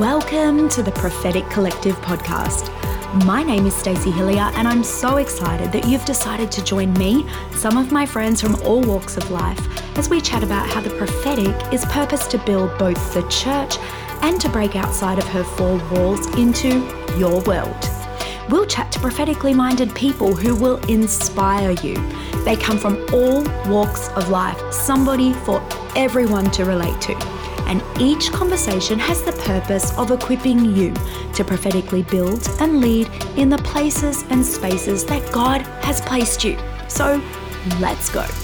Welcome to the Prophetic Collective podcast. My name is Stacey Hilliar, and I'm so excited that you've decided to join me, some of my friends from all walks of life, as we chat about how the prophetic is purposed to build both the church and to break outside of her four walls into your world. We'll chat to prophetically minded people who will inspire you. They come from all walks of life, somebody for everyone to relate to and each conversation has the purpose of equipping you to prophetically build and lead in the places and spaces that God has placed you. So let's go.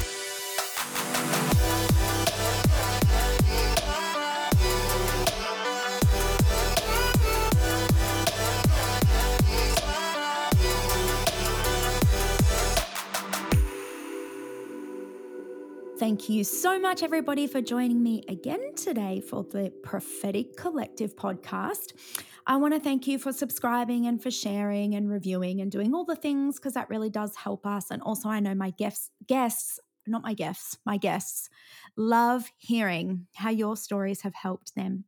Thank you so much, everybody, for joining me again today for the Prophetic Collective podcast. I want to thank you for subscribing and for sharing and reviewing and doing all the things because that really does help us. And also, I know my guests, guests, not my guests, my guests, love hearing how your stories have helped them.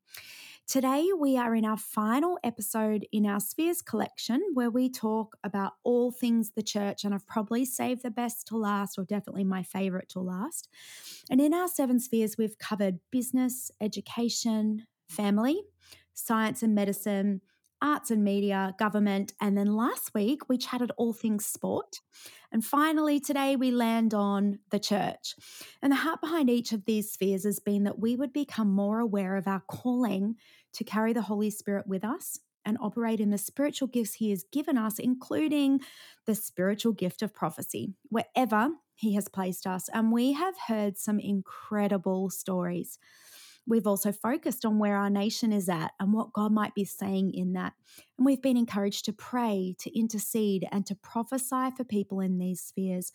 Today, we are in our final episode in our Spheres collection where we talk about all things the church. And I've probably saved the best to last, or definitely my favorite to last. And in our seven spheres, we've covered business, education, family, science and medicine, arts and media, government. And then last week, we chatted all things sport. And finally, today we land on the church. And the heart behind each of these spheres has been that we would become more aware of our calling to carry the Holy Spirit with us and operate in the spiritual gifts He has given us, including the spiritual gift of prophecy, wherever He has placed us. And we have heard some incredible stories. We've also focused on where our nation is at and what God might be saying in that. And we've been encouraged to pray, to intercede, and to prophesy for people in these spheres.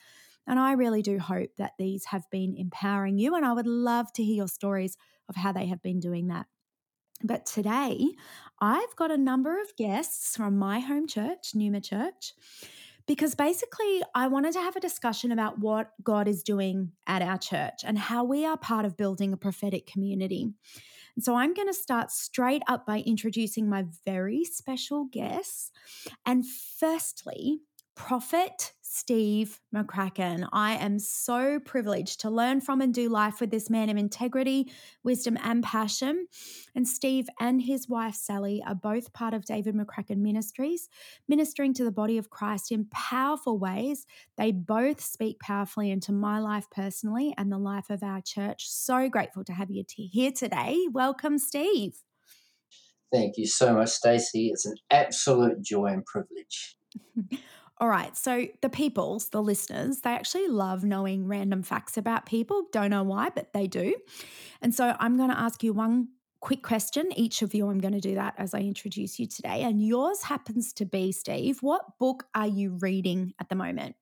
And I really do hope that these have been empowering you. And I would love to hear your stories of how they have been doing that. But today, I've got a number of guests from my home church, Numa Church, because basically I wanted to have a discussion about what God is doing at our church and how we are part of building a prophetic community. And so I'm going to start straight up by introducing my very special guests. And firstly, Prophet Steve McCracken. I am so privileged to learn from and do life with this man of integrity, wisdom, and passion. And Steve and his wife Sally are both part of David McCracken Ministries, ministering to the body of Christ in powerful ways. They both speak powerfully into my life personally and the life of our church. So grateful to have you here today. Welcome, Steve. Thank you so much, Stacey. It's an absolute joy and privilege. All right. So the peoples, the listeners, they actually love knowing random facts about people. Don't know why, but they do. And so I'm going to ask you one quick question. Each of you, I'm going to do that as I introduce you today. And yours happens to be, Steve, what book are you reading at the moment?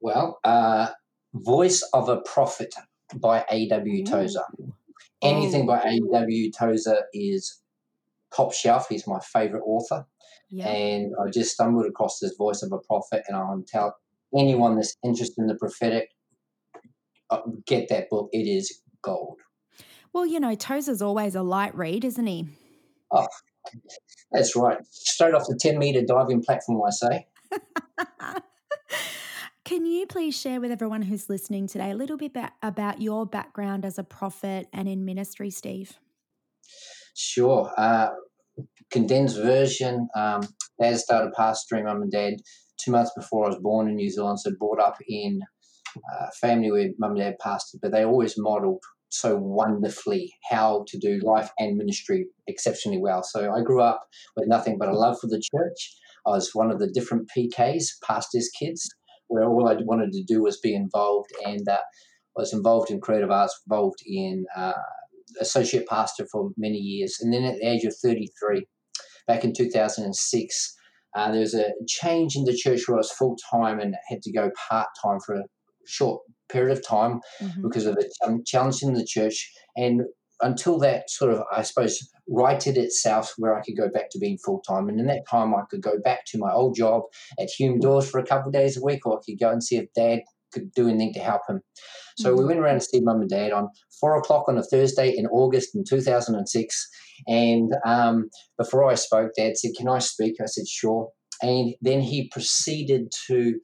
Well, uh, Voice of a Prophet by A.W. Tozer. Anything by A.W. Tozer is top shelf. He's my favorite author. And I just stumbled across this voice of a prophet, and I'm tell anyone that's interested in the prophetic, uh, get that book. It is gold. Well, you know, Tozer's always a light read, isn't he? Oh, that's right. Straight off the 10 meter diving platform, I say. Can you please share with everyone who's listening today a little bit about your background as a prophet and in ministry, Steve? Sure. Uh, condensed version. Um, dad started pastoring mum and dad two months before I was born in New Zealand, so brought up in a uh, family where mum and dad pastored, but they always modelled so wonderfully how to do life and ministry exceptionally well. So I grew up with nothing but a love for the church. I was one of the different PKs, pastors' kids, where all I wanted to do was be involved, and uh, I was involved in creative arts, involved in uh, associate pastor for many years, and then at the age of 33, back in 2006, uh, there was a change in the church where I was full time and had to go part time for a short period of time mm-hmm. because of a challenge in the church. And until that sort of, I suppose, righted itself where I could go back to being full time. And in that time, I could go back to my old job at Hume Doors for a couple of days a week, or I could go and see if Dad could do anything to help him. So mm-hmm. we went around to see Mum and Dad on four o'clock on a Thursday in August in 2006. And um, before I spoke, Dad said, "Can I speak?" I said, "Sure." And then he proceeded to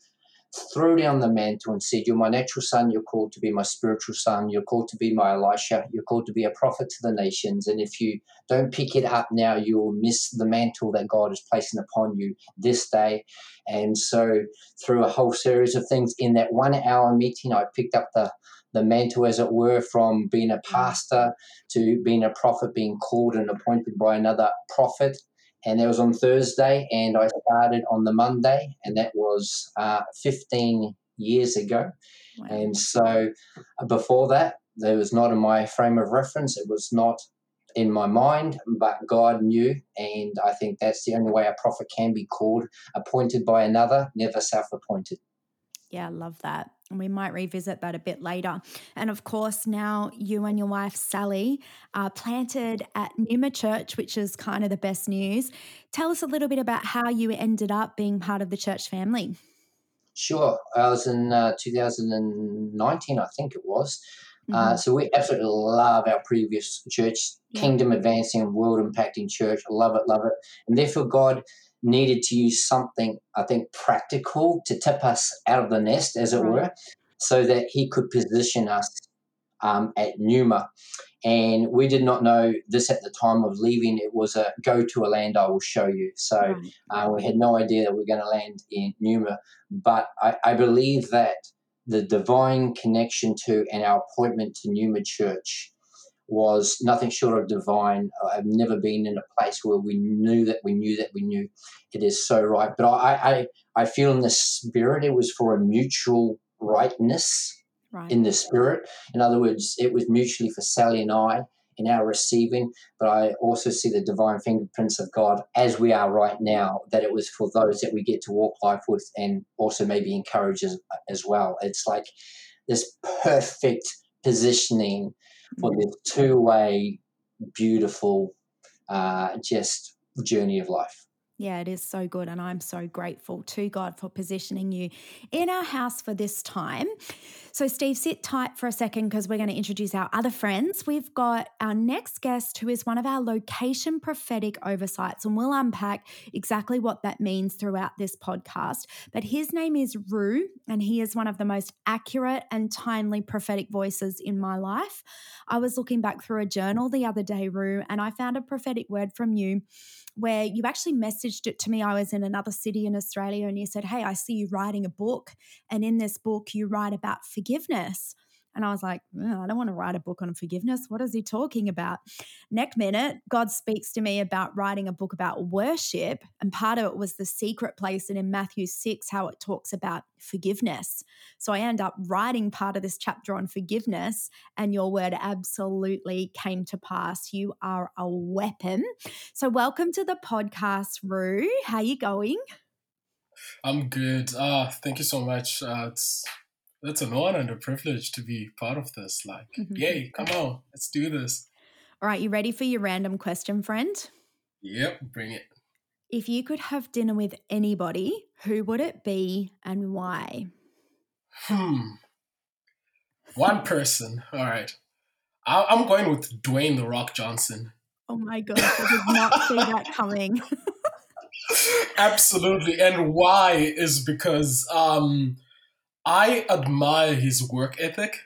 threw down the mantle and said, You're my natural son, you're called to be my spiritual son, you're called to be my Elisha, you're called to be a prophet to the nations. And if you don't pick it up now, you will miss the mantle that God is placing upon you this day. And so, through a whole series of things, in that one hour meeting, I picked up the the mantle, as it were, from being a pastor to being a prophet, being called and appointed by another prophet and that was on Thursday, and I started on the Monday, and that was uh, 15 years ago. Wow. And so uh, before that, there was not in my frame of reference, it was not in my mind, but God knew, and I think that's the only way a prophet can be called, appointed by another, never self appointed. Yeah, I love that. And we might revisit that a bit later. And of course, now you and your wife, Sally, are planted at Numa Church, which is kind of the best news. Tell us a little bit about how you ended up being part of the church family. Sure. I was in uh, 2019, I think it was. Uh, mm-hmm. Uh, so we absolutely love our previous church, yeah. Kingdom Advancing and World Impacting Church. Love it, love it. And therefore, God needed to use something, I think, practical to tip us out of the nest, as it right. were, so that he could position us um, at Numa. And we did not know this at the time of leaving. It was a go to a land I will show you. So right. uh, we had no idea that we are going to land in Numa. But I, I believe that the divine connection to and our appointment to Numa Church was nothing short of divine. I've never been in a place where we knew that we knew that we knew it is so right. But I, I, I feel in the spirit it was for a mutual rightness right. in the spirit. In other words, it was mutually for Sally and I in our receiving, but I also see the divine fingerprints of God as we are right now, that it was for those that we get to walk life with and also maybe encourage as, as well. It's like this perfect positioning for this two way, beautiful, uh, just journey of life. Yeah, it is so good. And I'm so grateful to God for positioning you in our house for this time. So, Steve, sit tight for a second because we're going to introduce our other friends. We've got our next guest who is one of our location prophetic oversights, and we'll unpack exactly what that means throughout this podcast. But his name is Rue, and he is one of the most accurate and timely prophetic voices in my life. I was looking back through a journal the other day, Rue, and I found a prophetic word from you where you actually messaged it to me. I was in another city in Australia and you said, Hey, I see you writing a book. And in this book, you write about forgiveness. And I was like, I don't want to write a book on forgiveness. What is he talking about? Next minute, God speaks to me about writing a book about worship. And part of it was the secret place. And in Matthew 6, how it talks about forgiveness. So I end up writing part of this chapter on forgiveness. And your word absolutely came to pass. You are a weapon. So welcome to the podcast, Rue. How are you going? I'm good. Ah, thank you so much. Uh, it's that's an honor and a privilege to be part of this. Like, mm-hmm. yay, come on, let's do this. All right, you ready for your random question, friend? Yep, bring it. If you could have dinner with anybody, who would it be and why? Hmm. One person. All right. I- I'm going with Dwayne the Rock Johnson. Oh my gosh, I did not see that coming. Absolutely. And why is because um I admire his work ethic.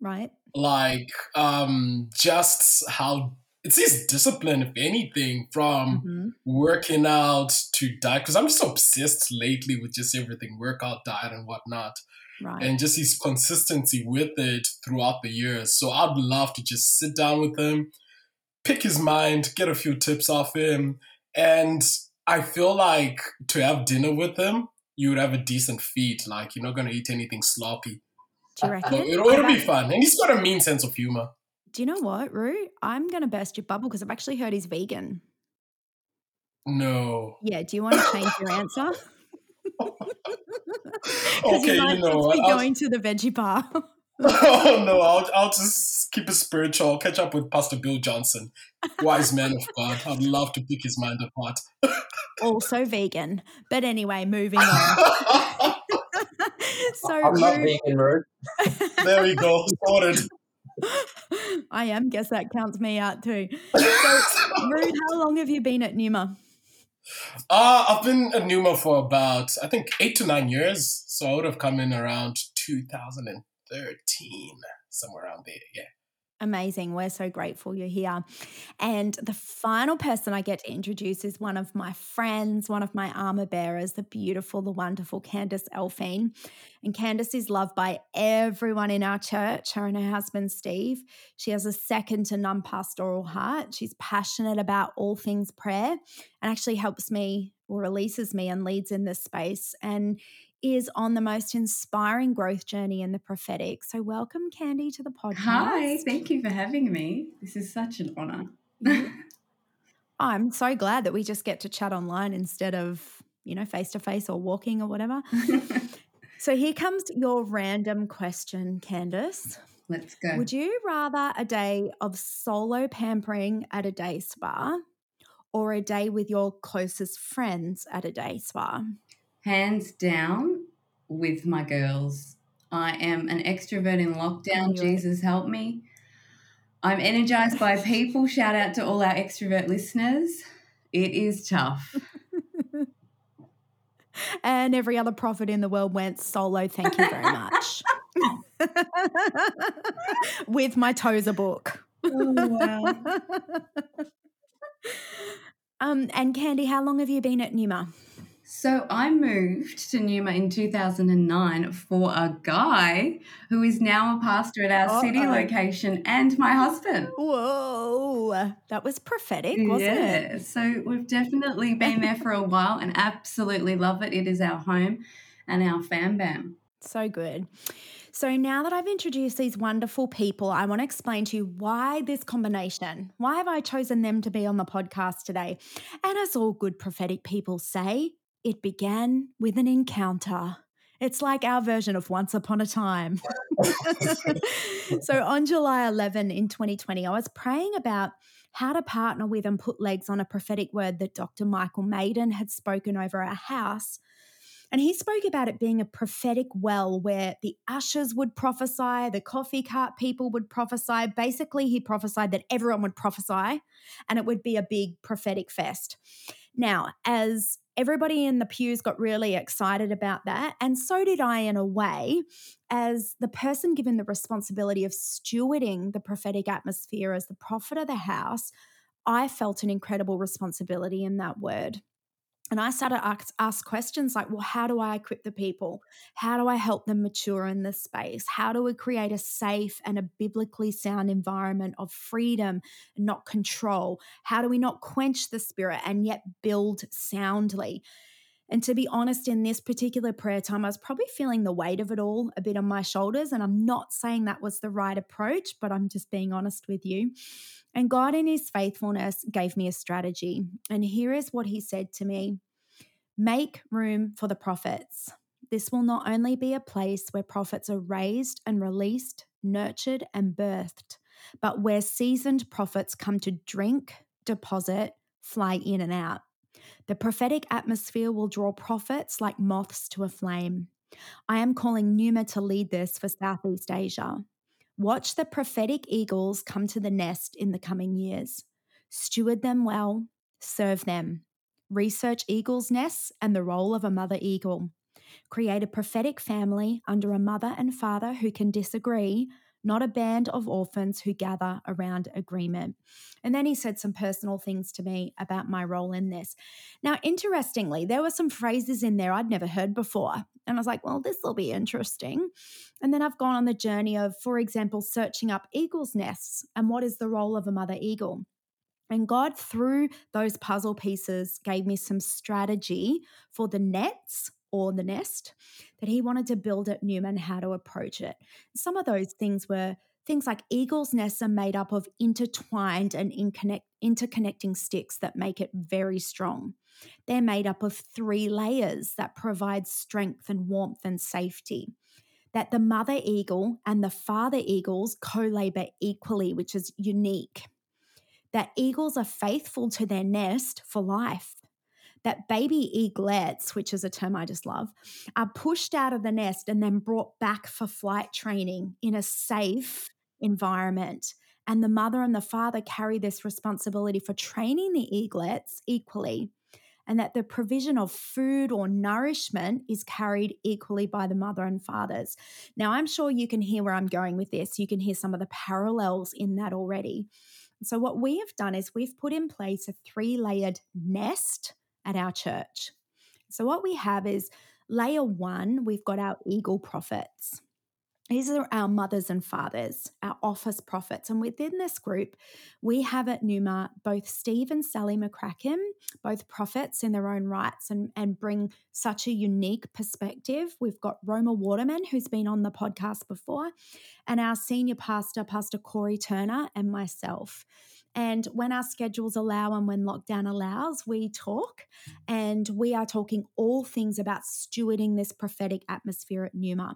Right. Like, um, just how it's his discipline, if anything, from mm-hmm. working out to diet. Because I'm just obsessed lately with just everything workout, diet, and whatnot. Right. And just his consistency with it throughout the years. So I'd love to just sit down with him, pick his mind, get a few tips off him. And I feel like to have dinner with him you would have a decent feed. Like you're not going to eat anything sloppy. Do you reckon? It'll, it'll be fun, and he's got a mean sense of humor. Do you know what, Rue? I'm going to burst your bubble because I've actually heard he's vegan. No. Yeah. Do you want to change your answer? okay, you, you know what? Be going to the veggie bar. oh no, I'll, I'll just keep it spiritual. I'll catch up with Pastor Bill Johnson, wise man of God. I'd love to pick his mind apart. Also vegan. But anyway, moving on. so I'm not Ruth, vegan, Ruth. there we go. Sorted. I am. Guess that counts me out too. So, Ruth, how long have you been at Numa? Uh, I've been at Numa for about, I think, eight to nine years. So I would have come in around 2013, somewhere around there. Yeah. Amazing. We're so grateful you're here. And the final person I get to introduce is one of my friends, one of my armor bearers, the beautiful, the wonderful Candace Alphine. And Candace is loved by everyone in our church, her and her husband, Steve. She has a second to none pastoral heart. She's passionate about all things prayer and actually helps me or releases me and leads in this space. And is on the most inspiring growth journey in the prophetic. So, welcome, Candy, to the podcast. Hi, thank you for having me. This is such an honor. I'm so glad that we just get to chat online instead of, you know, face to face or walking or whatever. so, here comes your random question, Candace. Let's go. Would you rather a day of solo pampering at a day spa or a day with your closest friends at a day spa? Hands down with my girls. I am an extrovert in lockdown. Jesus help me. I'm energized by people. Shout out to all our extrovert listeners. It is tough. and every other prophet in the world went solo. Thank you very much. With my Tozer book. Oh, wow. um, and Candy, how long have you been at Numa? So I moved to Numa in 2009 for a guy who is now a pastor at our Uh-oh. city location and my husband. Whoa, that was prophetic, wasn't yeah. it? So we've definitely been there for a while and absolutely love it. It is our home and our fam bam. So good. So now that I've introduced these wonderful people, I want to explain to you why this combination. Why have I chosen them to be on the podcast today? And as all good prophetic people say, it began with an encounter. It's like our version of Once Upon a Time. so on July 11 in 2020, I was praying about how to partner with and put legs on a prophetic word that Dr. Michael Maiden had spoken over our house. And he spoke about it being a prophetic well where the ushers would prophesy, the coffee cart people would prophesy. Basically, he prophesied that everyone would prophesy and it would be a big prophetic fest. Now, as everybody in the pews got really excited about that. And so did I, in a way, as the person given the responsibility of stewarding the prophetic atmosphere as the prophet of the house. I felt an incredible responsibility in that word. And I started to ask, ask, questions like, well, how do I equip the people? How do I help them mature in this space? How do we create a safe and a biblically sound environment of freedom not control? How do we not quench the spirit and yet build soundly? And to be honest, in this particular prayer time, I was probably feeling the weight of it all a bit on my shoulders. And I'm not saying that was the right approach, but I'm just being honest with you. And God, in His faithfulness, gave me a strategy. And here is what He said to me Make room for the prophets. This will not only be a place where prophets are raised and released, nurtured and birthed, but where seasoned prophets come to drink, deposit, fly in and out. The prophetic atmosphere will draw prophets like moths to a flame. I am calling Numa to lead this for Southeast Asia. Watch the prophetic eagles come to the nest in the coming years. Steward them well, serve them. Research eagles' nests and the role of a mother eagle. Create a prophetic family under a mother and father who can disagree not a band of orphans who gather around agreement. And then he said some personal things to me about my role in this. Now, interestingly, there were some phrases in there I'd never heard before. And I was like, well, this will be interesting. And then I've gone on the journey of, for example, searching up eagles' nests and what is the role of a mother eagle. And God, through those puzzle pieces, gave me some strategy for the nets or the nest that he wanted to build at Numa, how to approach it. Some of those things were things like eagles' nests are made up of intertwined and interconnecting sticks that make it very strong. They're made up of three layers that provide strength and warmth and safety. that the mother eagle and the father eagles co labor equally, which is unique. That eagles are faithful to their nest for life. That baby eaglets, which is a term I just love, are pushed out of the nest and then brought back for flight training in a safe environment. And the mother and the father carry this responsibility for training the eaglets equally and that the provision of food or nourishment is carried equally by the mother and fathers. Now, I'm sure you can hear where I'm going with this. You can hear some of the parallels in that already. So, what we have done is we've put in place a three layered nest at our church. So, what we have is layer one, we've got our eagle prophets. These are our mothers and fathers, our office prophets. And within this group, we have at Numa both Steve and Sally McCracken, both prophets in their own rights and, and bring such a unique perspective. We've got Roma Waterman, who's been on the podcast before, and our senior pastor, Pastor Corey Turner, and myself. And when our schedules allow and when lockdown allows, we talk and we are talking all things about stewarding this prophetic atmosphere at Numa.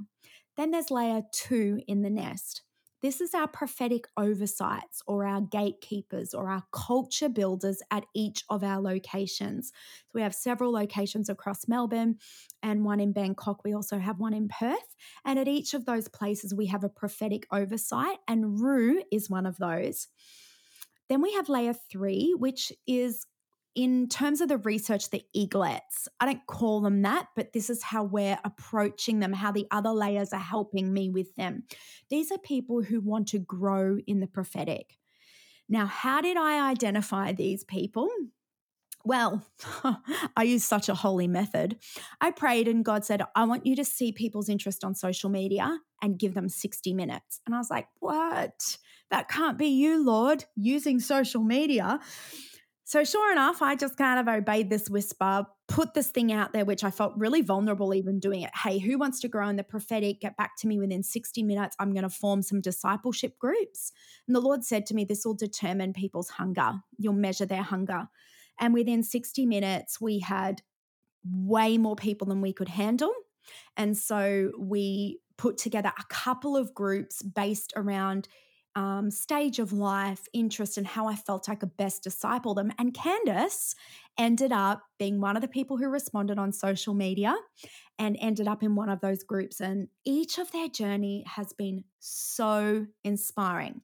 Then there's layer two in the nest. This is our prophetic oversights or our gatekeepers or our culture builders at each of our locations. So we have several locations across Melbourne and one in Bangkok. We also have one in Perth. And at each of those places, we have a prophetic oversight, and Rue is one of those. Then we have layer three, which is in terms of the research, the eaglets, I don't call them that, but this is how we're approaching them, how the other layers are helping me with them. These are people who want to grow in the prophetic. Now, how did I identify these people? Well, I use such a holy method. I prayed and God said, I want you to see people's interest on social media and give them 60 minutes. And I was like, what? That can't be you, Lord, using social media. So, sure enough, I just kind of obeyed this whisper, put this thing out there, which I felt really vulnerable even doing it. Hey, who wants to grow in the prophetic? Get back to me within 60 minutes. I'm going to form some discipleship groups. And the Lord said to me, This will determine people's hunger. You'll measure their hunger. And within 60 minutes, we had way more people than we could handle. And so we put together a couple of groups based around um, stage of life, interest, and how I felt I could best disciple them. And Candace ended up being one of the people who responded on social media and ended up in one of those groups. And each of their journey has been so inspiring.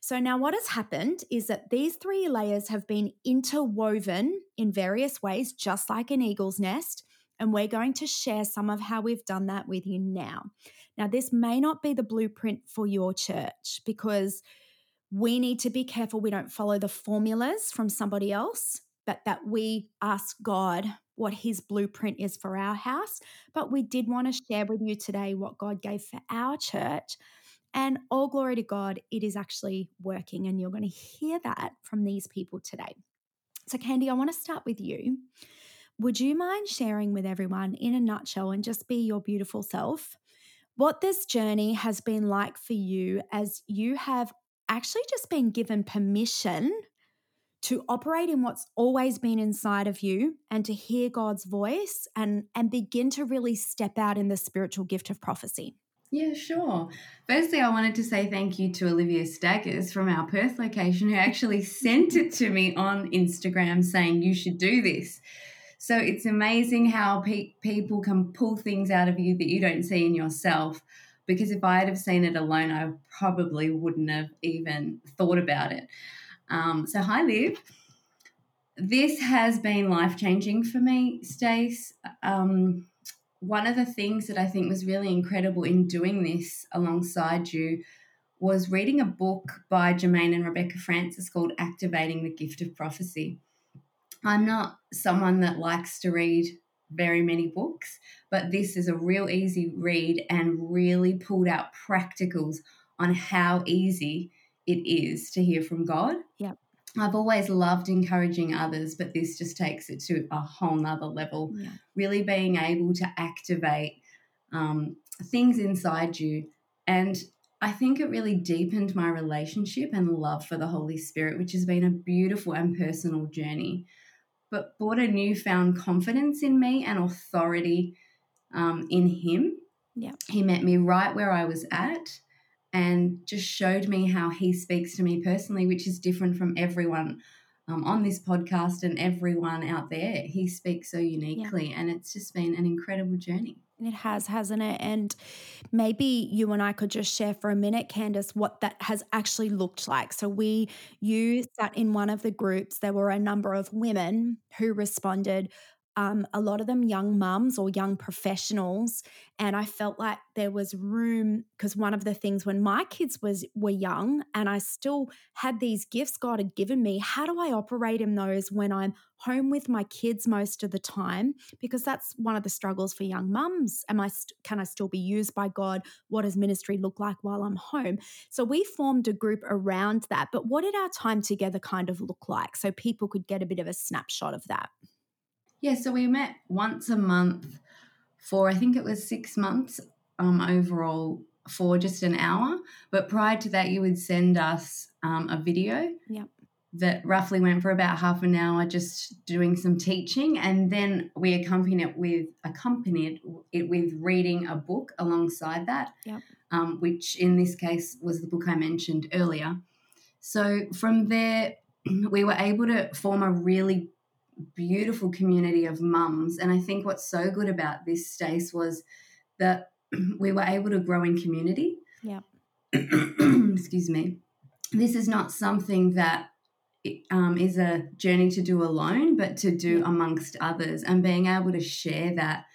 So, now what has happened is that these three layers have been interwoven in various ways, just like an eagle's nest. And we're going to share some of how we've done that with you now. Now, this may not be the blueprint for your church because we need to be careful we don't follow the formulas from somebody else, but that we ask God what his blueprint is for our house. But we did want to share with you today what God gave for our church. And all glory to God, it is actually working. And you're going to hear that from these people today. So, Candy, I want to start with you. Would you mind sharing with everyone in a nutshell and just be your beautiful self? what this journey has been like for you as you have actually just been given permission to operate in what's always been inside of you and to hear God's voice and and begin to really step out in the spiritual gift of prophecy. Yeah, sure. Firstly, I wanted to say thank you to Olivia Staggers from our Perth location who actually sent it to me on Instagram saying you should do this. So it's amazing how pe- people can pull things out of you that you don't see in yourself. Because if I had have seen it alone, I probably wouldn't have even thought about it. Um, so hi, Liv. This has been life changing for me, Stace. Um, one of the things that I think was really incredible in doing this alongside you was reading a book by Jermaine and Rebecca Francis called Activating the Gift of Prophecy. I'm not someone that likes to read very many books, but this is a real easy read and really pulled out practicals on how easy it is to hear from God. Yep. I've always loved encouraging others, but this just takes it to a whole nother level. Yeah. Really being able to activate um, things inside you. And I think it really deepened my relationship and love for the Holy Spirit, which has been a beautiful and personal journey but brought a newfound confidence in me and authority um, in Him. Yeah. He met me right where I was at and just showed me how he speaks to me personally, which is different from everyone um, on this podcast and everyone out there. He speaks so uniquely, yeah. and it's just been an incredible journey. It has, hasn't it? And maybe you and I could just share for a minute, Candace, what that has actually looked like. So we, you sat in one of the groups. There were a number of women who responded um, a lot of them young mums or young professionals and i felt like there was room because one of the things when my kids was were young and i still had these gifts god had given me how do i operate in those when i'm home with my kids most of the time? Because that's one of the struggles for young mums. Am i can i still be used by god? What does ministry look like while i'm home? So we formed a group around that but what did our time together kind of look like? So people could get a bit of a snapshot of that yeah, so we met once a month for I think it was six months um, overall for just an hour. But prior to that, you would send us um, a video. Yep. That roughly went for about half an hour, just doing some teaching, and then we accompanied it with accompanied it with reading a book alongside that, yep. um, which in this case was the book I mentioned earlier. So from there, we were able to form a really beautiful community of mums. And I think what's so good about this, Stace, was that we were able to grow in community. Yeah. Excuse me. This is not something that um, is a journey to do alone, but to do amongst others and being able to share that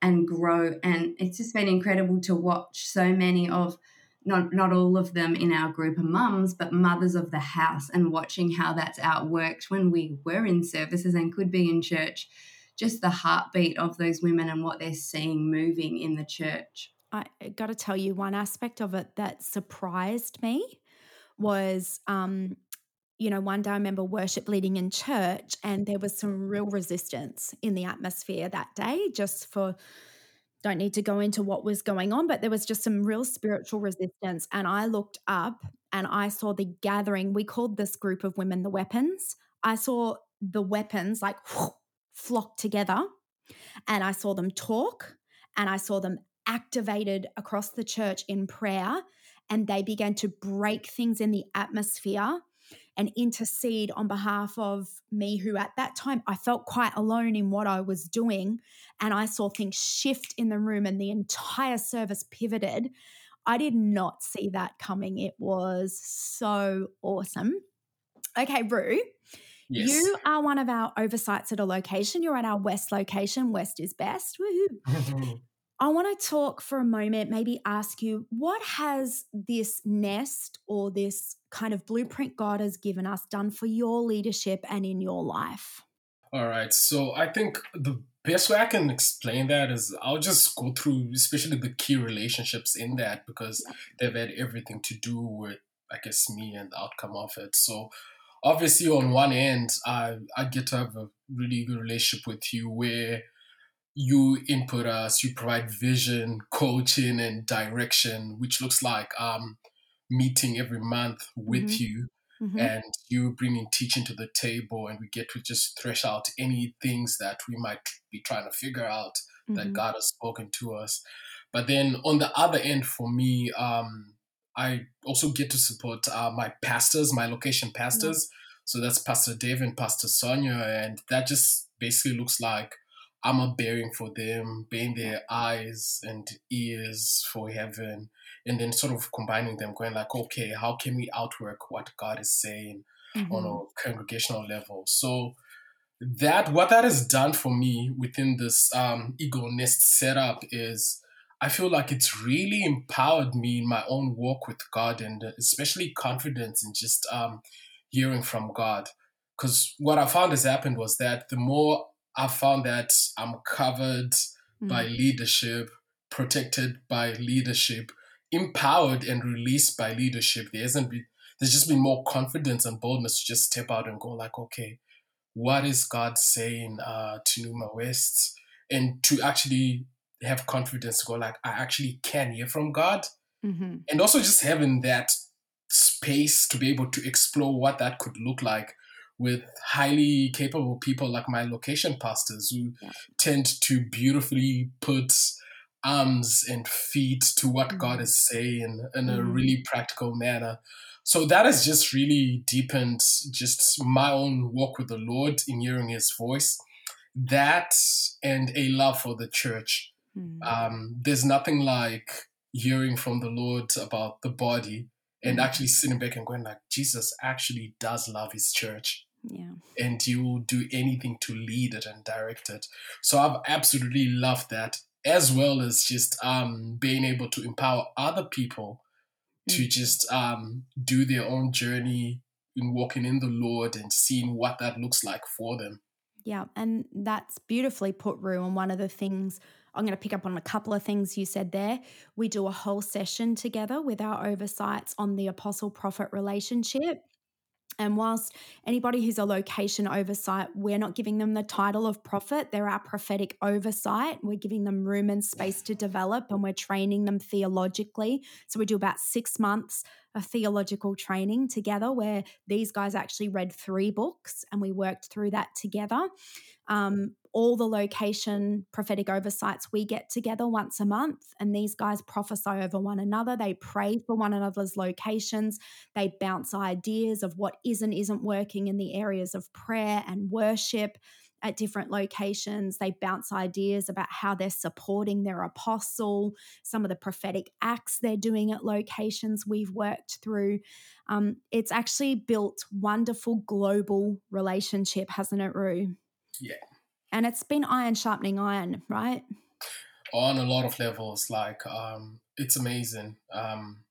and grow. And it's just been incredible to watch so many of not not all of them in our group are mums, but mothers of the house, and watching how that's outworked when we were in services and could be in church, just the heartbeat of those women and what they're seeing moving in the church. I got to tell you, one aspect of it that surprised me was, um, you know, one day I remember worship leading in church, and there was some real resistance in the atmosphere that day, just for don't need to go into what was going on, but there was just some real spiritual resistance. And I looked up and I saw the gathering. We called this group of women the weapons. I saw the weapons like flock together and I saw them talk and I saw them activated across the church in prayer and they began to break things in the atmosphere and intercede on behalf of me, who at that time I felt quite alone in what I was doing. And I saw things shift in the room, and the entire service pivoted. I did not see that coming. It was so awesome. Okay, Rue. Yes. You are one of our oversights at a location. You're at our West location. West is best. Woohoo. I want to talk for a moment, maybe ask you what has this nest or this kind of blueprint God has given us done for your leadership and in your life? All right. So I think the best way I can explain that is I'll just go through, especially the key relationships in that, because they've had everything to do with, I guess, me and the outcome of it. So obviously, on one end, I, I get to have a really good relationship with you where you input us, you provide vision, coaching, and direction, which looks like um, meeting every month with mm-hmm. you. Mm-hmm. And you bringing teaching to the table, and we get to just thresh out any things that we might be trying to figure out mm-hmm. that God has spoken to us. But then on the other end, for me, um, I also get to support uh, my pastors, my location pastors. So that's Pastor Dave and Pastor Sonia, and that just basically looks like I'm a bearing for them, being their eyes and ears for heaven, and then sort of combining them, going like, okay, how can we outwork what God is saying mm-hmm. on a congregational level? So that what that has done for me within this um, eagle nest setup is I feel like it's really empowered me in my own walk with God and especially confidence in just um, hearing from God. Because what I found has happened was that the more I found that I'm covered mm. by leadership, protected by leadership, empowered and released by leadership. There hasn't been there's just been more confidence and boldness to just step out and go like, okay, what is God saying uh, to Numa West? And to actually have confidence to go like, I actually can hear from God. Mm-hmm. And also just having that space to be able to explore what that could look like with highly capable people like my location pastors who yeah. tend to beautifully put arms and feet to what mm. God is saying in a Mm. really practical manner. So that has just really deepened just my own walk with the Lord in hearing His voice. That and a love for the church. Mm. Um, there's nothing like hearing from the Lord about the body and Mm. actually sitting back and going like, Jesus actually does love His church Yeah. and you will do anything to lead it and direct it. So I've absolutely loved that, as well as just um, being able to empower other people to Mm. just um, do their own journey in walking in the Lord and seeing what that looks like for them. Yeah, and that's beautifully put, Rue. And one of the things I'm going to pick up on a couple of things you said there. We do a whole session together with our oversights on the apostle prophet relationship. And whilst anybody who's a location oversight, we're not giving them the title of prophet, they're our prophetic oversight. We're giving them room and space to develop and we're training them theologically. So we do about six months of theological training together where these guys actually read three books and we worked through that together. Um, all the location prophetic oversights we get together once a month and these guys prophesy over one another. They pray for one another's locations. They bounce ideas of what is and isn't working in the areas of prayer and worship at different locations. They bounce ideas about how they're supporting their apostle some of the prophetic acts they're doing at locations we've worked through. Um, it's actually built wonderful global relationship hasn't it rue? Yeah. And it's been iron sharpening iron, right? On a lot of levels, like um, it's amazing. Um,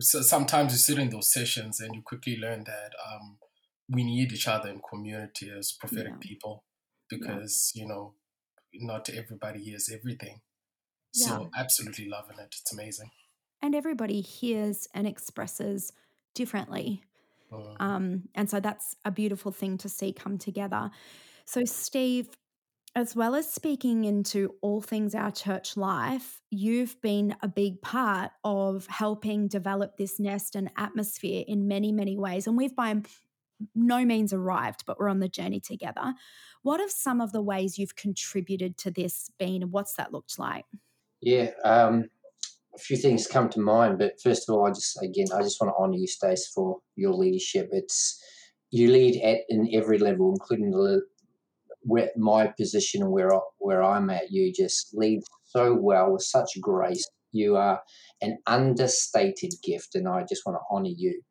so sometimes you sit in those sessions and you quickly learn that um, we need each other in community as prophetic Yeah. people because you know not everybody hears everything. So absolutely loving it. It's amazing. And everybody hears and expresses differently. Mm. Um, and so that's a beautiful thing to see come together. So, Steve, as well as speaking into all things our church life, you've been a big part of helping develop this nest and atmosphere in many, many ways. And we've by no means arrived, but we're on the journey together. What have some of the ways you've contributed to this been, and what's that looked like? Yeah, um, a few things come to mind, but first of all, I just again, I just want to honour you, Stace, for your leadership. It's you lead at in every level, including the where my position and where I, where I'm at. You just lead so well with such grace. You are an understated gift, and I just want to honour you.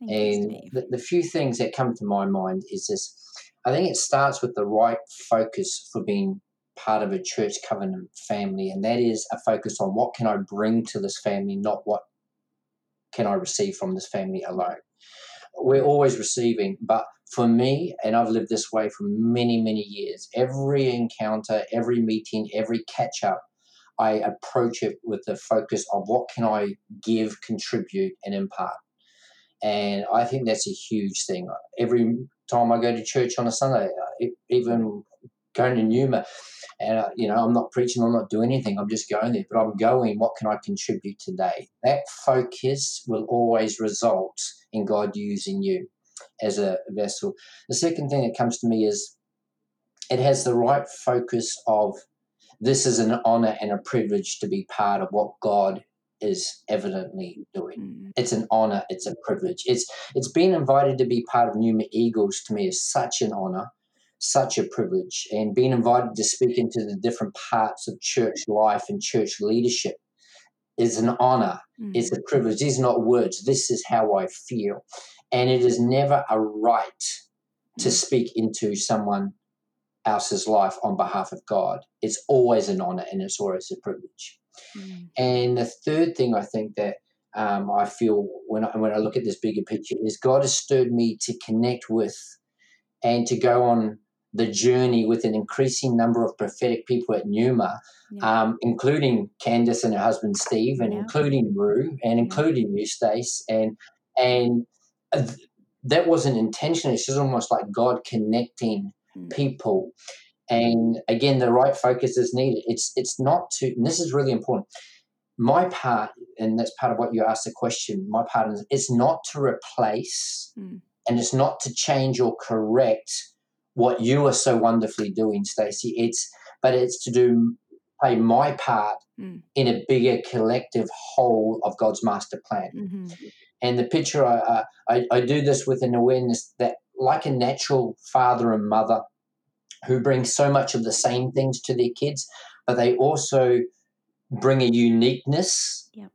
Thank And Steve. the, the few things that come to my mind is this I think it starts with the right focus for being part of a church covenant family, and that is a focus on what can I bring to this family, not what can I receive from this family alone. We're always receiving, but for me, and I've lived this way for many, many years, every encounter, every meeting, every catch up, I approach it with the focus of what can I give, contribute, and impart. And I think that's a huge thing. Every time I go to church on a Sunday, even going to Numa, and uh, you know, I'm not preaching, I'm not doing anything, I'm just going there, but I'm going, what can I contribute today? That focus will always result in God using you as a vessel. The second thing that comes to me is it has the right focus of this is an honor and a privilege to be part of what God is evidently doing. Mm, It's an honor, it's a privilege. It's it's being invited to be part of Numa Eagles to me is such an honor, such a privilege. And being invited to speak into the different parts of church life and church leadership is an honor. mm, It's a privilege. These are not words. This is how I feel. And it is never a right to Mm. speak into someone else's life on behalf of God. It's always an honor and it's always a privilege. mm, And the third thing I think that um, I feel when I, when I look at this bigger picture is God has stirred me to connect with and to go on the journey with an increasing number of prophetic people at Numa, yeah. um, including Candace and her husband Steve, and Yeah. including Rue, and including you, Stace, and and that wasn't intentional. It's just almost like God connecting Mm. people and again the right focus is needed it's it's not to and this is really important my part and that's part of what you asked the question my part is it's not to replace Mm. and it's not to change or correct what you are so wonderfully doing Stacey it's but it's to do play my part mm. in a bigger collective whole of God's master plan. Mm-hmm. And the picture, I, I, I do this with an awareness that, like a natural father and mother who bring so much of the same things to their kids, but they also bring a uniqueness yep.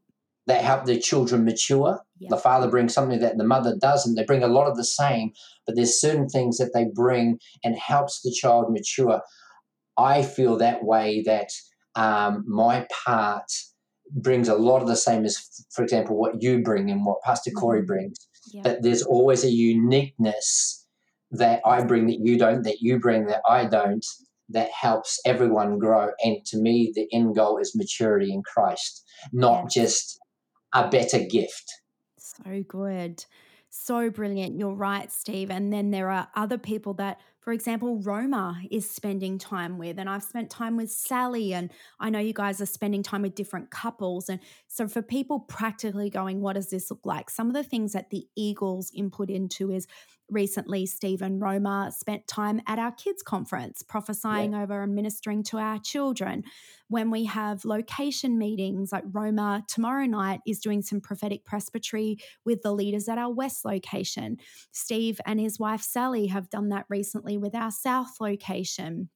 that help their children mature. Yep. The father brings something that the mother doesn't. They bring a lot of the same, but there's certain things that they bring and helps the child mature. I feel that way that um, my part brings a lot of the same as, for example, what you bring and what Pastor Corey mm-hmm. brings. Yep. That there's always a uniqueness that I bring that you don't, that you bring that I don't, that helps everyone grow. And to me, the end goal is maturity in Christ, not yes. just a better gift. So good. So brilliant. You're right, Steve. And then there are other people that for example, Roma is spending time with, and I've spent time with Sally, and I know you guys are spending time with different couples. And so, for people practically going, what does this look like? Some of the things that the Eagles input into is recently Stephen Roma spent time at our kids conference prophesying yeah. over and ministering to our children. When we have location meetings, like Roma tomorrow night is doing some prophetic presbytery with the leaders at our West location. Steve and his wife Sally have done that recently with our South location.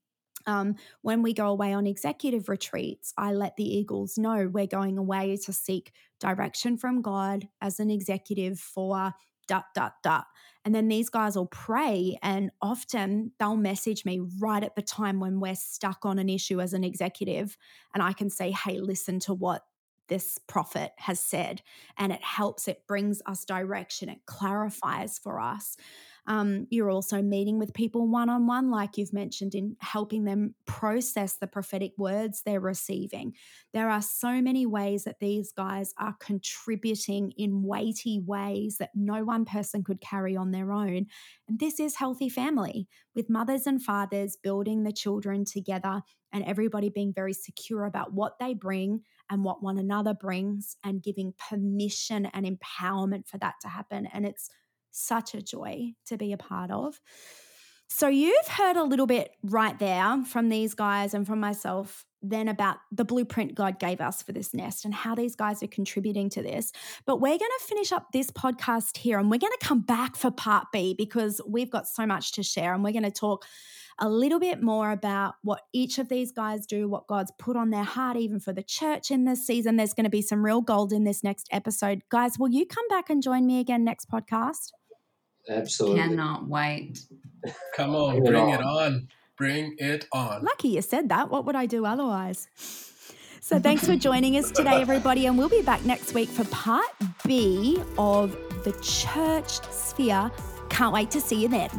Um, when we go away on executive retreats, I let the Eagles know we're going away to seek direction from God as an executive for dot, dot, dot. And then these guys will pray, and often they'll message me right at the time when we're stuck on an issue as an executive. And I can say, hey, listen to what this prophet has said. And it helps, it brings us direction, it clarifies for us. Um, you're also meeting with people one on one, like you've mentioned, in helping them process the prophetic words they're receiving. There are so many ways that these guys are contributing in weighty ways that no one person could carry on their own. And this is healthy family with mothers and fathers building the children together and everybody being very secure about what they bring and what one another brings and giving permission and empowerment for that to happen. And it's such a joy to be a part of. So, you've heard a little bit right there from these guys and from myself then about the blueprint God gave us for this nest and how these guys are contributing to this. But we're going to finish up this podcast here and we're going to come back for part B because we've got so much to share and we're going to talk a little bit more about what each of these guys do, what God's put on their heart, even for the church in this season. There's going to be some real gold in this next episode. Guys, will you come back and join me again next podcast? Absolutely. Cannot wait. Come on, bring, it, on. Bring it on. Lucky you said that. What would I do otherwise? So thanks for joining us today, everybody. And we'll be back next week for part B of the church sphere. Can't wait to see you then.